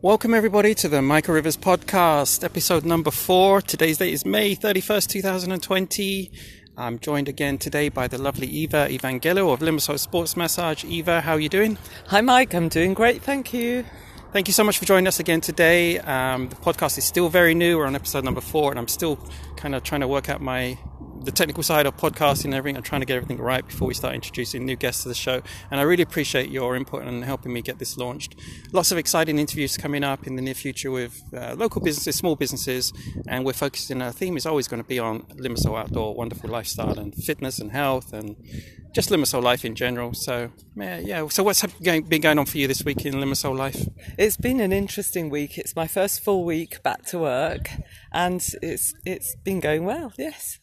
Welcome, everybody, to the Michael Rivers podcast, episode number four. Today's date is May 31st, 2020. I'm joined again today by the lovely Eva Evangelo of Limassol Sports Massage. Eva, how are you doing? Hi, Mike. I'm doing great. Thank you. Thank you so much for joining us again today. Um, the podcast is still very new. We're on episode number four, and I'm still kind of trying to work out my the technical side of podcasting and everything. I'm trying to get everything right before we start introducing new guests to the show. And I really appreciate your input and helping me get this launched. Lots of exciting interviews coming up in the near future with uh, local businesses, small businesses, and we're focusing. Our theme is always going to be on Limassol outdoor, wonderful lifestyle and fitness and health and just Limassol life in general. So yeah, yeah. So what's been going on for you this week in Limassol life? It's been an interesting week. It's my first full week back to work, and it's it's been going well. Yes.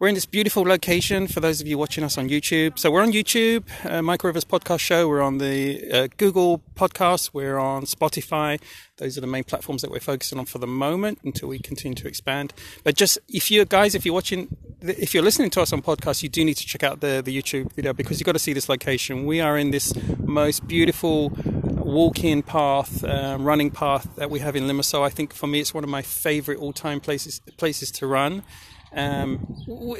We're in this beautiful location for those of you watching us on YouTube. So we're on YouTube, uh, Michael Rivers Podcast Show. We're on the uh, Google Podcast. We're on Spotify. Those are the main platforms that we're focusing on for the moment until we continue to expand. But just if you guys, if you're watching, if you're listening to us on podcast, you do need to check out the, the YouTube video because you've got to see this location. We are in this most beautiful walk-in path, uh, running path that we have in Limassol. I think for me, it's one of my favorite all-time places places to run. Um,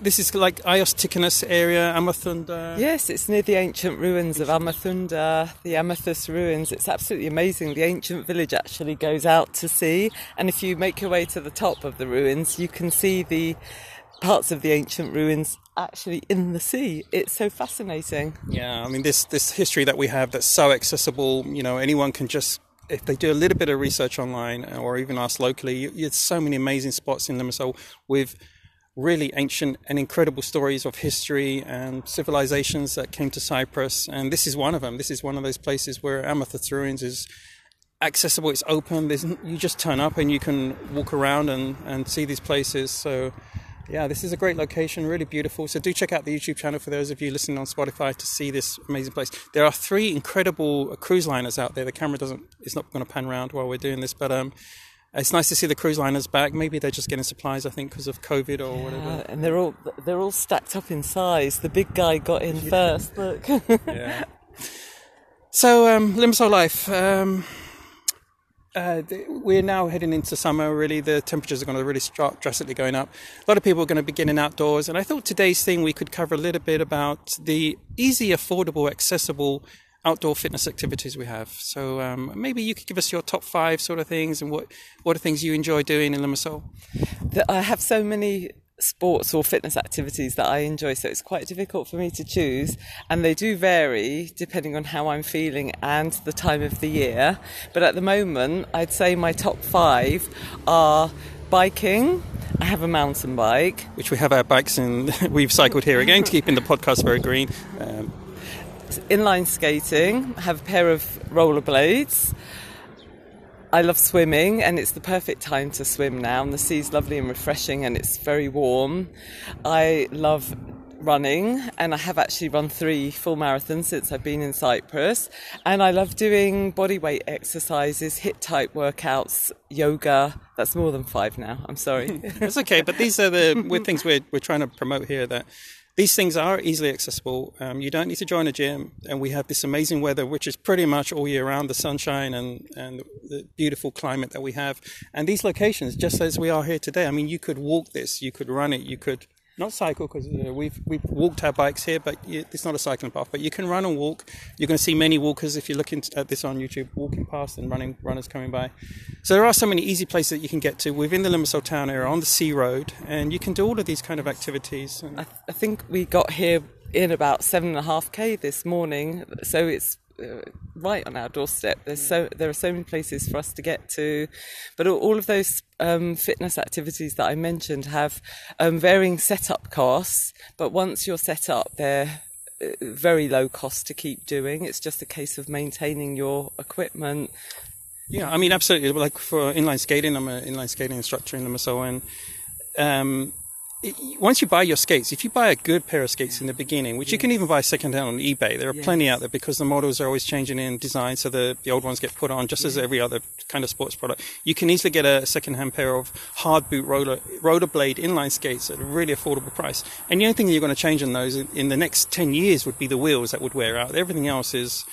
this is like Agios Tychonas area, Amathunda. Yes, it's near the ancient ruins of Amathunda, the Amathus ruins. It's absolutely amazing. The ancient village actually goes out to sea, and if you make your way to the top of the ruins, you can see the parts of the ancient ruins actually in the sea. It's so fascinating. Yeah, I mean this this history that we have that's so accessible. You know, anyone can just if they do a little bit of research online or even ask locally, there's so many amazing spots in Limassol with really ancient and incredible stories of history and civilizations that came to Cyprus. And this is one of them. This is one of those places where Amathus Ruins is accessible, it's open. There's, you just turn up and you can walk around and, and see these places. So, yeah, this is a great location, really beautiful. So, do check out the YouTube channel for those of you listening on Spotify to see this amazing place. There are three incredible cruise liners out there. The camera doesn't, it's not going to pan around while we're doing this, but um, it's nice to see the cruise liners back. Maybe they're just getting supplies, I think, because of COVID or yeah, whatever. And they're all they're all stacked up in size. The big guy got in yeah. first. Look. yeah. So, um, Limassol life. Um, uh, we're now heading into summer. Really, the temperatures are going to really start drastically going up. A lot of people are going to be getting outdoors, and I thought today's thing we could cover a little bit about the easy, affordable, accessible outdoor fitness activities we have. So um, maybe you could give us your top five sort of things and what what are things you enjoy doing in Limassol? I have so many sports or fitness activities that I enjoy, so it's quite difficult for me to choose. And they do vary depending on how I'm feeling and the time of the year. But at the moment, I'd say my top five are biking. I have a mountain bike, which we have our bikes and we've cycled here again, to keeping the podcast very green. Um, inline skating, have a pair of rollerblades. I love swimming, and it's the perfect time to swim now. And the sea's lovely and refreshing, and it's very warm. I love running, and I have actually run three full marathons since I've been in Cyprus. And I love doing body weight exercises, HIIT type workouts, yoga. That's more than five now. I'm sorry. it's okay, but these are the things we're, we're trying to promote here that these things are easily accessible. Um, you don't need to join a gym, and we have this amazing weather, which is pretty much all year round the sunshine and, and the beautiful climate that we have. And these locations, just as we are here today, I mean, you could walk this, you could run it, you could not cycle because we've we've walked our bikes here, but it's not a cycling path. But you can run and walk. You're going to see many walkers if you're looking at this on YouTube, walking past and running runners coming by. So there are so many easy places that you can get to within the Limassol town area on the sea road, and you can do all of these kind of activities. I, th- I think we got here in about seven and a half k this morning, so it's right on our doorstep. There's so there are so many places for us to get to, but all of those um, fitness activities that I mentioned have um, varying setup costs. But once you're set up, they're uh, very low cost to keep doing. It's just a case of maintaining your equipment. Yeah, I mean, absolutely. Like for inline skating, I'm an inline skating instructor in Limassol, and um, once you buy your skates, if you buy a good pair of skates in the beginning, which you can even buy secondhand on eBay, there are yes. plenty out there because the models are always changing in design, so the, the old ones get put on just as every other kind of sports product. You can easily get a secondhand pair of hard boot roller rollerblade inline skates at a really affordable price. And the only thing you're going to change in those in, in the next ten years would be the wheels that would wear out. Everything else is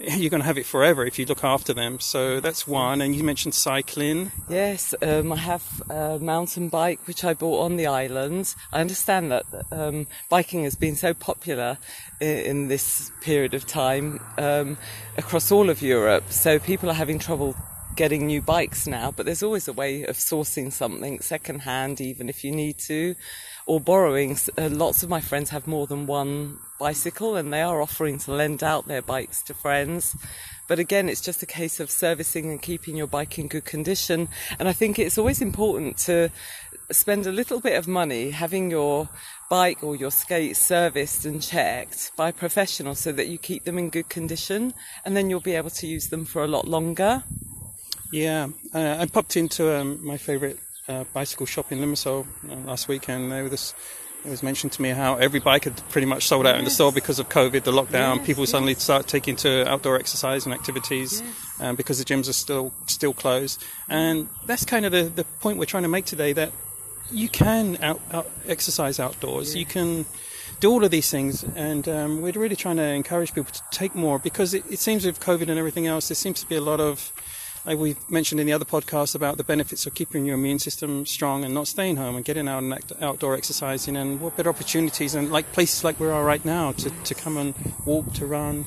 you're going to have it forever if you look after them. So that's one. And you mentioned cycling. Yes, um, I have a mountain bike which I bought on the island. I understand that um, biking has been so popular in, in this period of time um, across all of Europe. So people are having trouble getting new bikes now, but there's always a way of sourcing something secondhand, even if you need to, or borrowing. Uh, lots of my friends have more than one bicycle and they are offering to lend out their bikes to friends. But again, it's just a case of servicing and keeping your bike in good condition. And I think it's always important to spend a little bit of money having your bike or your skates serviced and checked by a professional so that you keep them in good condition and then you'll be able to use them for a lot longer. Yeah, uh, I popped into um, my favourite uh, bicycle shop in Limassol uh, last weekend. There was it was mentioned to me how every bike had pretty much sold out yes. in the store because of COVID, the lockdown. Yes, People yes. suddenly start taking to outdoor exercise and activities um, because the gyms are still still closed. And that's kind of the, the point we're trying to make today that you can out, out exercise outdoors. You can do all of these things, and um, we're really trying to encourage people to take more because it, it seems with COVID and everything else, there seems to be a lot of we mentioned in the other podcast about the benefits of keeping your immune system strong and not staying home and getting out and outdoor exercising and what better opportunities and like places like we are right now to, to come and walk, to run.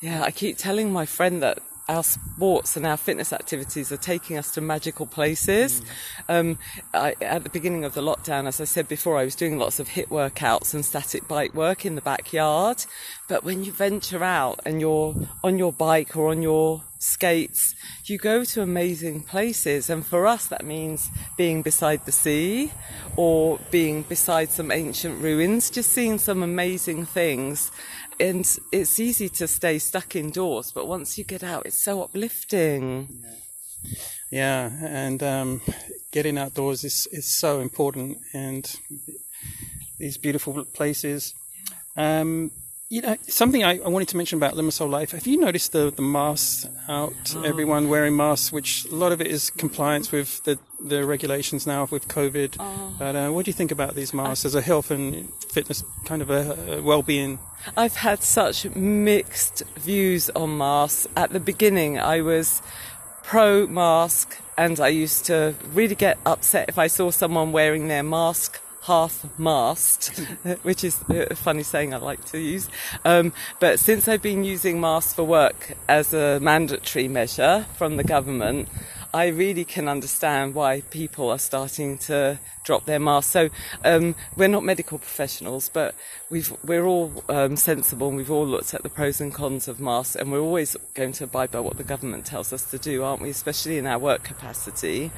Yeah, I keep telling my friend that our sports and our fitness activities are taking us to magical places. Mm. Um, I, at the beginning of the lockdown, as I said before, I was doing lots of HIIT workouts and static bike work in the backyard. But when you venture out and you're on your bike or on your skates, you go to amazing places. And for us, that means being beside the sea or being beside some ancient ruins, just seeing some amazing things and it's easy to stay stuck indoors, but once you get out, it's so uplifting. Yeah, and um, getting outdoors is, is so important, and these beautiful places. Um, you know, something I, I, wanted to mention about Limassol Life. Have you noticed the, the masks out? Oh. Everyone wearing masks, which a lot of it is compliance with the, the regulations now with COVID. Oh. But uh, what do you think about these masks I, as a health and fitness kind of a, a well-being? I've had such mixed views on masks. At the beginning, I was pro mask, and I used to really get upset if I saw someone wearing their mask half mast, which is a funny saying I like to use. Um, but since I've been using masks for work as a mandatory measure from the government, I really can understand why people are starting to drop their masks. So um, we're not medical professionals, but we've, we're all um, sensible and we've all looked at the pros and cons of masks, and we're always going to abide by what the government tells us to do, aren't we? Especially in our work capacity.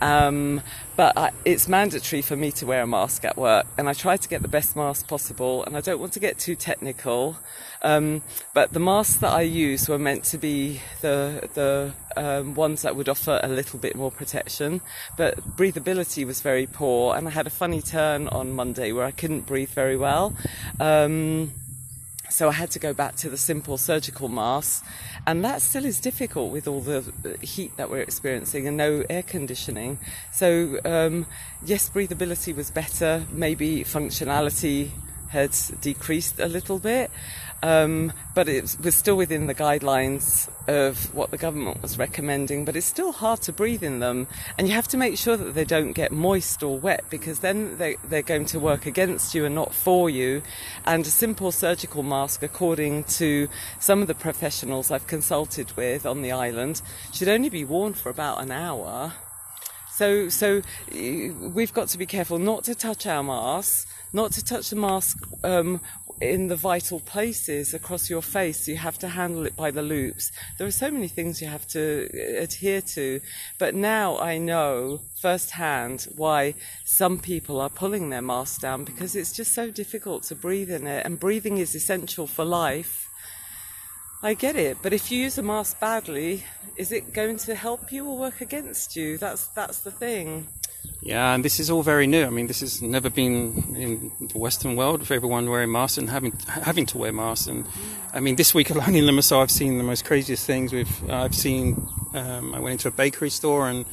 Um, but I, it's mandatory for me to wear a mask at work, and I try to get the best mask possible. And I don't want to get too technical, um, but the masks that I use were meant to be the the um, ones that would offer a little bit more protection, but breathability was very poor, and I had a funny turn on Monday where I couldn't breathe very well. Um, so I had to go back to the simple surgical mask, and that still is difficult with all the heat that we're experiencing and no air conditioning. So um, yes, breathability was better. Maybe functionality had decreased a little bit. Um, but it was still within the guidelines of what the government was recommending. But it's still hard to breathe in them, and you have to make sure that they don't get moist or wet because then they, they're going to work against you and not for you. And a simple surgical mask, according to some of the professionals I've consulted with on the island, should only be worn for about an hour. So, so we've got to be careful not to touch our masks, not to touch the mask um, in the vital places across your face. You have to handle it by the loops. There are so many things you have to uh, adhere to. But now I know firsthand why some people are pulling their masks down because it's just so difficult to breathe in it. And breathing is essential for life. I get it, but if you use a mask badly, is it going to help you or work against you? That's that's the thing. Yeah, and this is all very new. I mean, this has never been in the Western world for everyone wearing masks and having having to wear masks. And I mean, this week alone in Limassol, I've seen the most craziest things. With uh, I've seen, um, I went into a bakery store and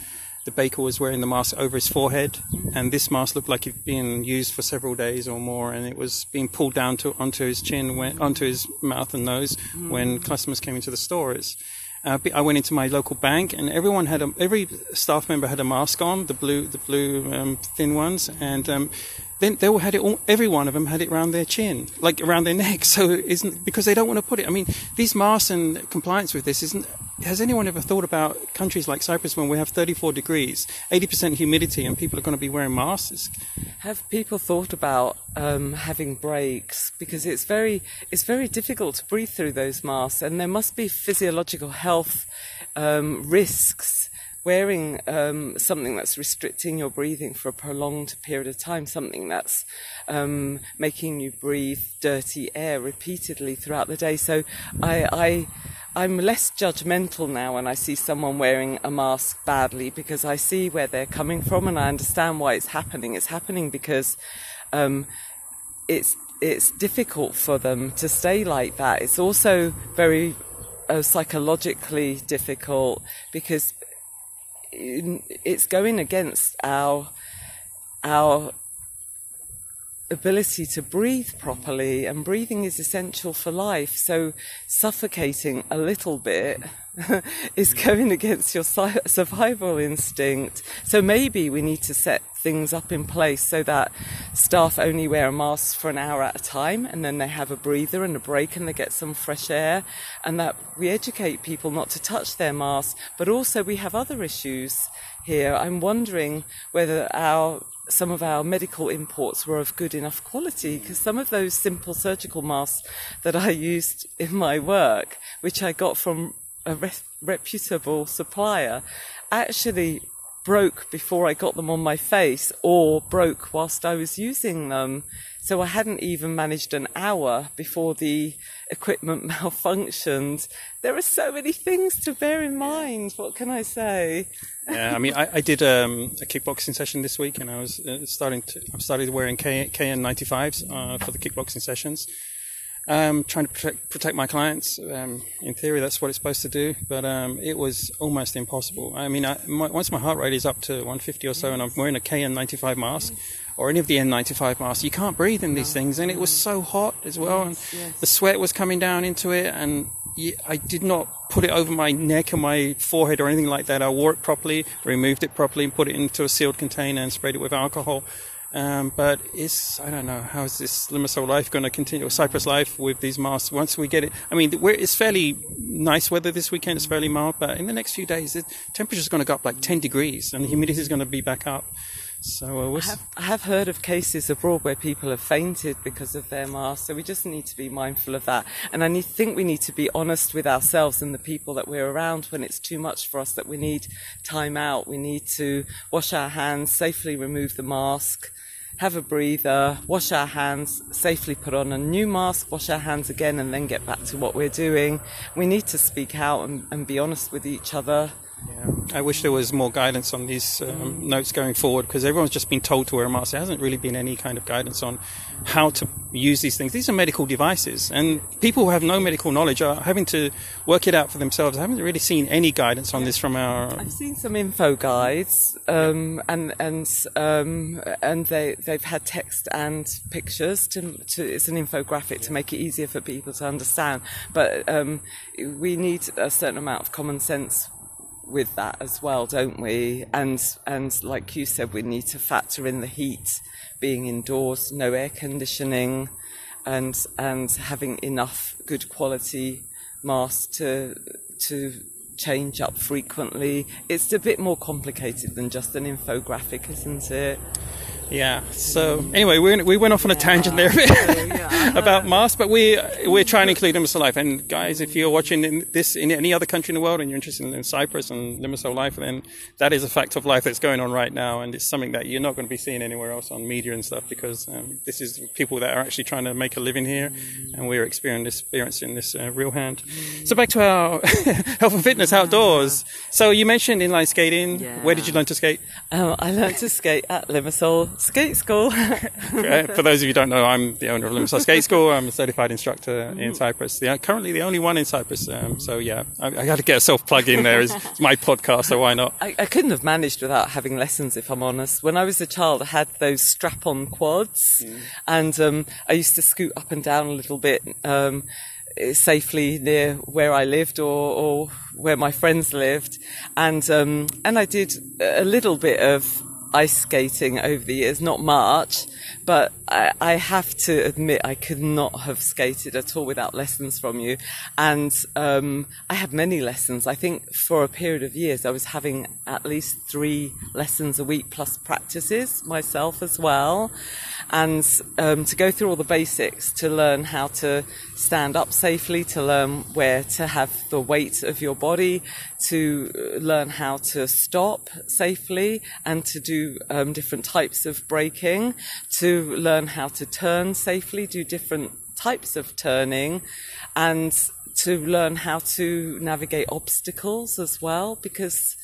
the baker was wearing the mask over his forehead, and this mask looked like it'd been used for several days or more, and it was being pulled down to onto his chin, when, onto his mouth and nose when customers came into the stores. Uh, I went into my local bank, and everyone had a, every staff member had a mask on, the blue the blue um, thin ones, and um, then they all had it all, every one of them had it around their chin, like around their neck. So isn't because they don't want to put it. I mean, these masks and compliance with this isn't. Has anyone ever thought about countries like Cyprus when we have 34 degrees, 80% humidity, and people are going to be wearing masks? Have people thought about um, having breaks because it's very it's very difficult to breathe through those masks, and there must be physiological health um, risks wearing um, something that's restricting your breathing for a prolonged period of time, something that's um, making you breathe dirty air repeatedly throughout the day. So I, I I'm less judgmental now when I see someone wearing a mask badly because I see where they're coming from and I understand why it's happening. It's happening because um, it's it's difficult for them to stay like that. It's also very uh, psychologically difficult because it's going against our our ability to breathe properly and breathing is essential for life. So suffocating a little bit is going against your survival instinct. So maybe we need to set things up in place so that staff only wear a mask for an hour at a time and then they have a breather and a break and they get some fresh air and that we educate people not to touch their masks but also we have other issues here i'm wondering whether our some of our medical imports were of good enough quality because some of those simple surgical masks that I used in my work, which I got from a re- reputable supplier, actually broke before I got them on my face or broke whilst I was using them. So I hadn't even managed an hour before the equipment malfunctioned. There are so many things to bear in mind. What can I say? yeah, I mean, I, I did um, a kickboxing session this week, and I was uh, starting to. I started wearing K, KN95s uh, for the kickboxing sessions. Um, trying to protect, protect my clients. Um, in theory, that's what it's supposed to do, but um, it was almost impossible. I mean, I, my, once my heart rate is up to 150 or so, and I'm wearing a KN95 mask or any of the N95 masks, you can't breathe in these things, and it was so hot as well, and the sweat was coming down into it, and I did not put it over my neck or my forehead or anything like that. I wore it properly, removed it properly, and put it into a sealed container and sprayed it with alcohol. Um, but it's, I don't know, how is this Limassol life going to continue, or Cyprus life with these masks? Once we get it, I mean, it's fairly nice weather this weekend, it's fairly mild, but in the next few days, the temperature is going to go up like 10 degrees and the humidity is going to be back up. So uh, I, have, I have heard of cases abroad where people have fainted because of their mask. So we just need to be mindful of that. And I need, think we need to be honest with ourselves and the people that we're around when it's too much for us that we need time out. We need to wash our hands, safely remove the mask, have a breather, wash our hands, safely put on a new mask, wash our hands again, and then get back to what we're doing. We need to speak out and, and be honest with each other yeah. I wish there was more guidance on these um, notes going forward because everyone's just been told to wear a mask. There hasn't really been any kind of guidance on how to use these things. These are medical devices, and people who have no medical knowledge are having to work it out for themselves. I haven't really seen any guidance on this from our. I've seen some info guides, um, and and um, and they they've had text and pictures to, to it's an infographic to make it easier for people to understand. But um, we need a certain amount of common sense with that as well, don't we? And and like you said, we need to factor in the heat, being indoors, no air conditioning, and and having enough good quality masks to to change up frequently. It's a bit more complicated than just an infographic, isn't it? Yeah. So anyway, we we went off on a tangent there about masks, but we we're trying to include Limassol Life. And guys, if you're watching in this in any other country in the world and you're interested in Cyprus and Limassol Life, then that is a fact of life that's going on right now, and it's something that you're not going to be seeing anywhere else on media and stuff because um, this is people that are actually trying to make a living here, and we're experiencing this uh, real hand. So back to our health and fitness outdoors. So you mentioned inline skating. Yeah. Where did you learn to skate? Um, I learned to skate at Limassol skate school. For those of you who don't know, I'm the owner of Limassol Skate School. I'm a certified instructor in Cyprus. The, currently the only one in Cyprus. Um, so yeah, I, I got to get a self plug in there. It's, it's my podcast, so why not? I, I, couldn't have managed without having lessons, if I'm honest. When I was a child, I had those strap-on quads, mm. and um, I used to scoot up and down a little bit. Um, safely near where I lived or, or, where my friends lived, and um, and I did a little bit of ice skating over the years, not much, but I, I, have to admit I could not have skated at all without lessons from you. And um, I had many lessons. I think for a period of years I was having at least three lessons a week plus practices myself as well. And um, to go through all the basics to learn how to stand up safely, to learn where to have the weight of your body, to learn how to stop safely and to do um, different types of braking, to learn how to turn safely, do different types of turning, and to learn how to navigate obstacles as well because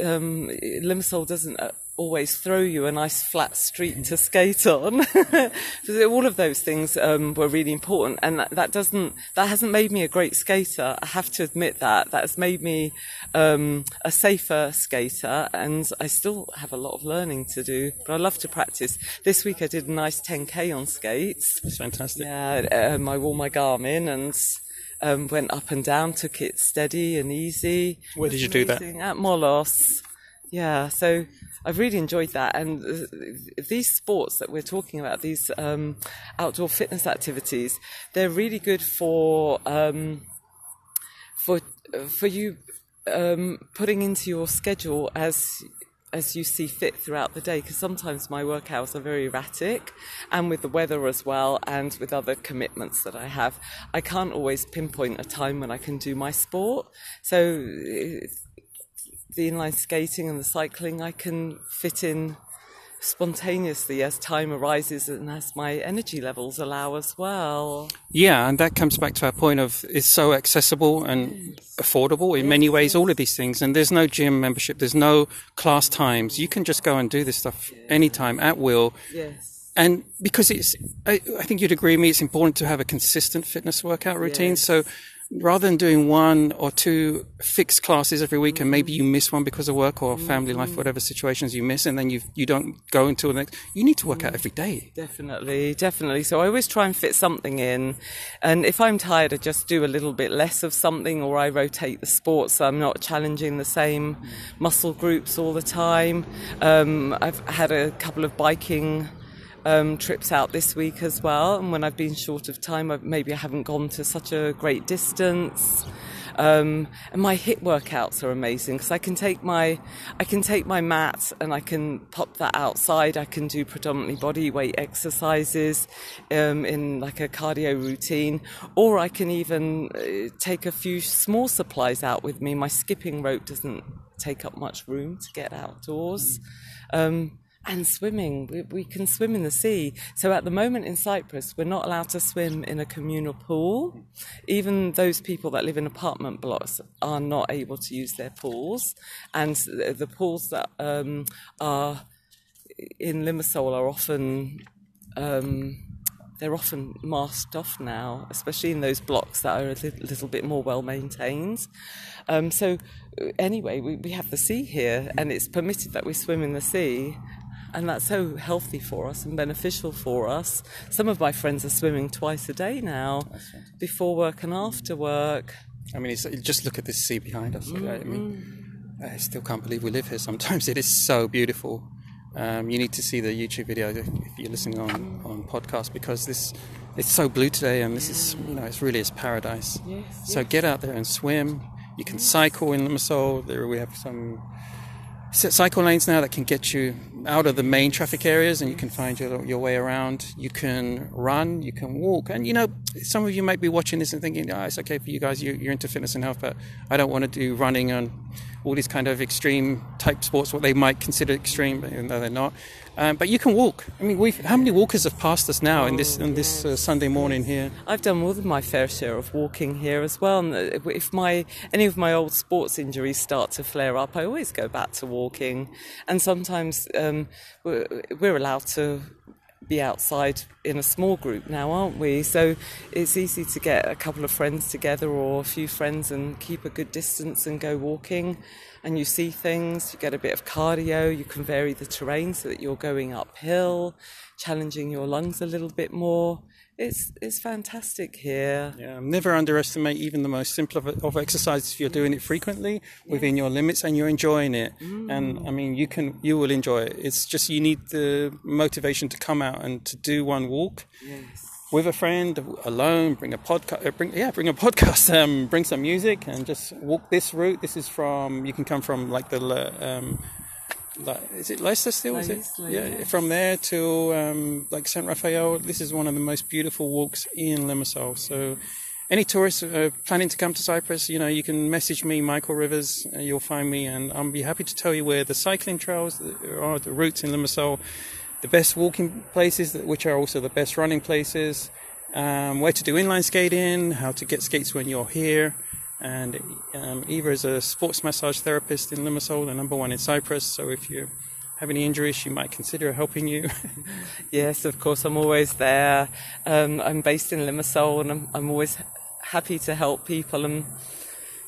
um, Limassol doesn't uh, always throw you a nice flat street to skate on. All of those things um, were really important, and that, that, doesn't that hasn't made me a great skater. I have to admit that that has made me um, a safer skater, and I still have a lot of learning to do. But I love to practice. This week I did a nice 10k on skates. That's fantastic. Yeah, um, I wore my Garmin and. Um, went up and down, took it steady and easy. Where did you do that? At Molos. Yeah, so I've really enjoyed that. And these sports that we're talking about, these um, outdoor fitness activities, they're really good for um, for for you um, putting into your schedule as as you see fit throughout the day. Because sometimes my work hours are very erratic and with the weather as well and with other commitments that I have. I can't always pinpoint a time when I can do my sport. So the inline skating and the cycling I can fit in spontaneously as time arises and as my energy levels allow as well. Yeah, and that comes back to our point of it's so accessible and yes. affordable in yes, many ways, yes. all of these things. And there's no gym membership, there's no class times. You can just go and do this stuff anytime at will. Yes. And because it's, I, I, think you'd agree with me, it's important to have a consistent fitness workout routine. So rather than doing one or two fixed classes every week and maybe you miss one because of work or family life, mm-hmm. whatever situations you miss, and then you you don't go until the next, you need to work out every day. Definitely, definitely. So I always try and fit something in. And if I'm tired, I just do a little bit less of something or I rotate the sports so I'm not challenging the same muscle groups all the time. Um, I've had a couple of biking um, trips out this week as well. And when I've been short of time, I've, maybe I haven't gone to such a great distance. Um, and my HIIT workouts are amazing because I can take my I can take my mat and I can pop that outside. I can do predominantly body weight exercises um, in like a cardio routine, or I can even uh, take a few small supplies out with me. My skipping rope doesn't take up much room to get outdoors. Um, and swimming. We, we, can swim in the sea. So at the moment in Cyprus, we're not allowed to swim in a communal pool. Even those people that live in apartment blocks are not able to use their pools. And the, the pools that um, are in Limassol are often. Um, they're often masked off now, especially in those blocks that are a little, bit more well maintained. Um, so, anyway, we, we have the sea here, and it's permitted that we swim in the sea and that's so healthy for us and beneficial for us. Some of my friends are swimming twice a day now, before work and after work. I mean, just look at this sea behind us. Mm-hmm. I mean, I still can't believe we live here. Sometimes it is so beautiful. Um, you need to see the YouTube video if you're listening on on podcast because this it's so blue today, and this is you know it's really is paradise. Yes, so yes. get out there and swim. You can cycle in Limassol. There we have some cycle lanes now that can get you out of the main traffic areas and you can find your, your way around. You can run, you can walk. And you know, some of you might be watching this and thinking, oh, it's okay for you guys, you, are into fitness and health, but I don't want to do running on all these kind of extreme type sports, what they might consider extreme, even though they're not. Um, but you can walk. I mean, we've, how many walkers have passed us now in this this uh, Sunday morning here? I've done more than my fair share of walking here as well. And if my any of my old sports injuries start to flare up, I always go back to walking. And sometimes um, we're, we're allowed to be outside in a small group now, aren't we? So it's easy to get a couple of friends together or a few friends and keep a good distance and go walking. And you see things, you get a bit of cardio, you can vary the terrain so that you're going uphill, challenging your lungs a little bit more it's it's fantastic here. Yeah, never underestimate even the most simple of, of exercises if you're doing it frequently within your limits and you're enjoying it. Mm. And I mean, you can you will enjoy it. It's just you need the motivation to come out and to do one walk. Yes. With a friend, alone, bring a podcast. Uh, bring yeah, bring a podcast. Um, bring some music and just walk this route. This is from you can come from like the um, is it Leicester still? Is it? Yeah, from there to um, like Saint Raphael. This is one of the most beautiful walks in Limassol. So, any tourists uh, planning to come to Cyprus, you know, you can message me, Michael Rivers. Uh, you'll find me, and I'll be happy to tell you where the cycling trails are, the routes in Limassol, the best walking places, which are also the best running places, um, where to do inline skating, how to get skates when you're here and um, Eva is a sports massage therapist in Limassol, the number one in Cyprus. So if you have any injuries, she might consider helping you. yes, of course, I'm always there. Um, I'm based in Limassol, and I'm, I'm always happy to help people and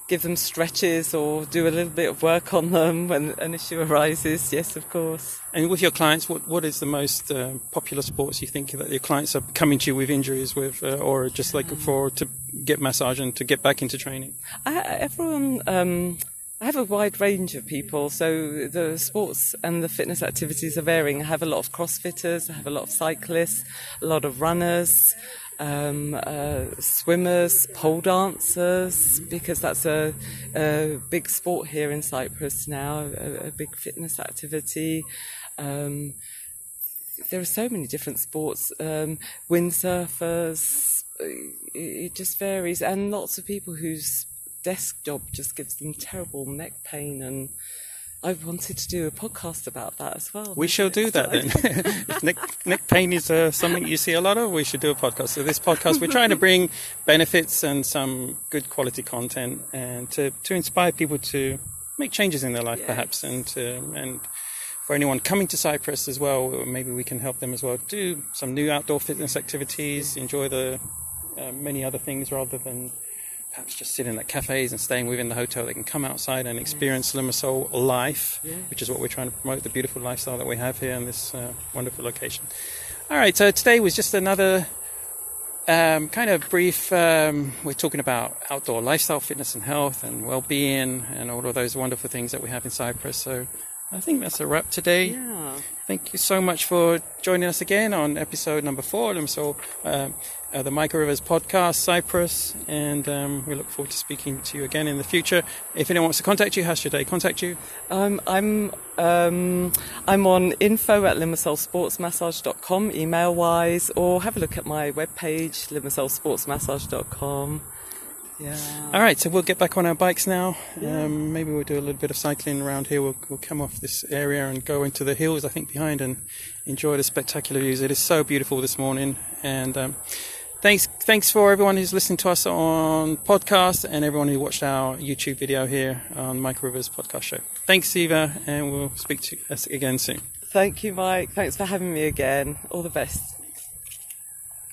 give them stretches or do a little bit of work on them when an issue arises. Yes, of course. And with your clients, what what is the most uh, popular sports you think that your clients are coming to you with injuries with, uh, or just like for to get massage and to get back into training? I, everyone. Um, I have a wide range of people, so the sports and the fitness activities are varying. I have a lot of CrossFitters, I have a lot of cyclists, a lot of runners, um, uh, swimmers, pole dancers, because that's a, a, big sport here in Cyprus now, a, a big fitness activity. Um, there are so many different sports, um, windsurfers, it, it just varies, and lots of people whose desk job just gives them terrible neck pain and I wanted to do a podcast about that as well. We shall do that then. if neck, neck pain is uh, something you see a lot of, we should do a podcast. So this podcast, we're trying to bring benefits and some good quality content, and to to inspire people to make changes in their life, yes. perhaps, and to, and for anyone coming to Cyprus as well, maybe we can help them as well. Do some new outdoor fitness activities, enjoy the uh, many other things rather than perhaps just sitting at cafes and staying within the hotel. They can come outside and experience Limassol life, yeah. which is what we're trying to promote the beautiful lifestyle that we have here in this uh, wonderful location. All right, so today was just another um, kind of brief. Um, we're talking about outdoor lifestyle, fitness, and health, and well being, and all of those wonderful things that we have in Cyprus. So I think that's a wrap today. Yeah. Thank you so much for joining us again on episode number four. So, uh, uh, the Michael Rivers podcast, Cyprus, and um, we look forward to speaking to you again in the future. If anyone wants to contact you, how should they contact you? Um, I'm um, I'm on info at limassolsportsmassage.com, email wise, or have a look at my webpage, limassolsportsmassage.com. Yeah. All right, so we'll get back on our bikes now. Yeah. Um, maybe we'll do a little bit of cycling around here. We'll, we'll come off this area and go into the hills, I think, behind and enjoy the spectacular views. It is so beautiful this morning. And um, thanks, thanks for everyone who's listening to us on podcast and everyone who watched our YouTube video here on Mike Rivers Podcast Show. Thanks, Eva, and we'll speak to us again soon. Thank you, Mike. Thanks for having me again. All the best.